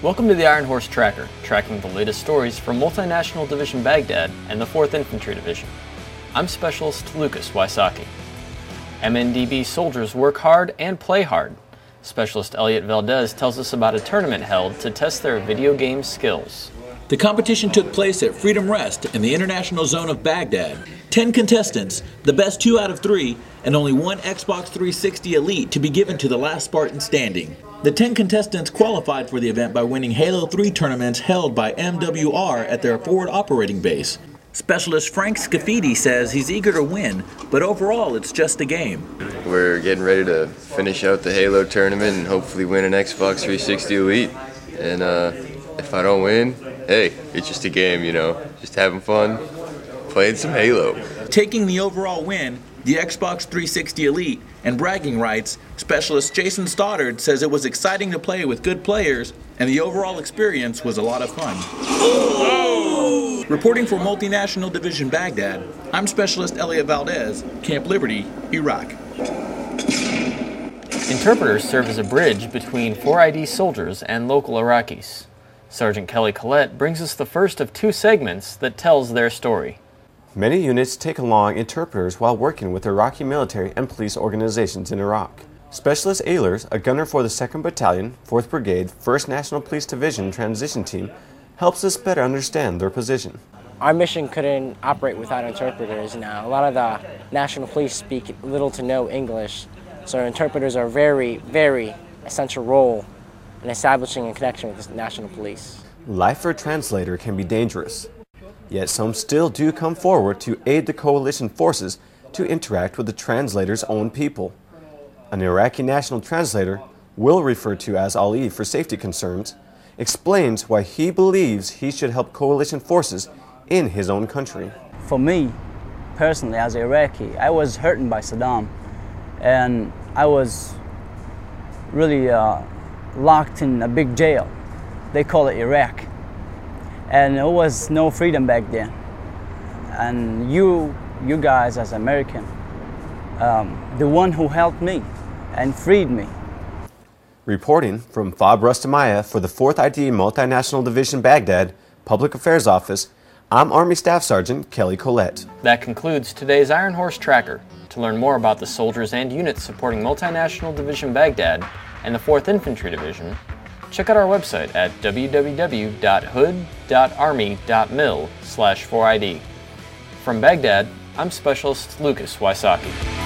Welcome to the Iron Horse Tracker, tracking the latest stories from Multinational Division Baghdad and the 4th Infantry Division. I'm Specialist Lucas Wysocki. MNDB soldiers work hard and play hard. Specialist Elliot Valdez tells us about a tournament held to test their video game skills. The competition took place at Freedom Rest in the International Zone of Baghdad. Ten contestants, the best two out of three, and only one Xbox 360 Elite to be given to the last Spartan standing. The 10 contestants qualified for the event by winning Halo 3 tournaments held by MWR at their forward operating base. Specialist Frank Scafidi says he's eager to win, but overall it's just a game. We're getting ready to finish out the Halo tournament and hopefully win an Xbox 360 Elite. And uh, if I don't win, hey, it's just a game, you know, just having fun, playing some Halo. Taking the overall win, the Xbox 360 Elite, and bragging rights, specialist Jason Stoddard says it was exciting to play with good players, and the overall experience was a lot of fun. Oh! Reporting for Multinational Division Baghdad, I'm Specialist Elliot Valdez, Camp Liberty, Iraq. Interpreters serve as a bridge between 4ID soldiers and local Iraqis. Sergeant Kelly Collett brings us the first of two segments that tells their story. Many units take along interpreters while working with Iraqi military and police organizations in Iraq. Specialist Ehlers, a gunner for the 2nd Battalion, 4th Brigade, 1st National Police Division Transition Team, helps us better understand their position. Our mission couldn't operate without interpreters now. A lot of the National Police speak little to no English, so interpreters are a very, very essential role in establishing a connection with the National Police. Life for a translator can be dangerous. Yet some still do come forward to aid the coalition forces to interact with the translator's own people. An Iraqi national translator, will refer to as Ali for safety concerns, explains why he believes he should help coalition forces in his own country. For me, personally, as an Iraqi, I was hurting by Saddam, and I was really uh, locked in a big jail. They call it Iraq and there was no freedom back then. And you, you guys as American, um, the one who helped me and freed me. Reporting from FOB Rustamiyah for the 4th ID Multinational Division Baghdad Public Affairs Office, I'm Army Staff Sergeant Kelly Collett. That concludes today's Iron Horse Tracker. To learn more about the soldiers and units supporting Multinational Division Baghdad and the 4th Infantry Division, check out our website at www.hood.army.mil slash 4ID. From Baghdad, I'm Specialist Lucas Wysocki.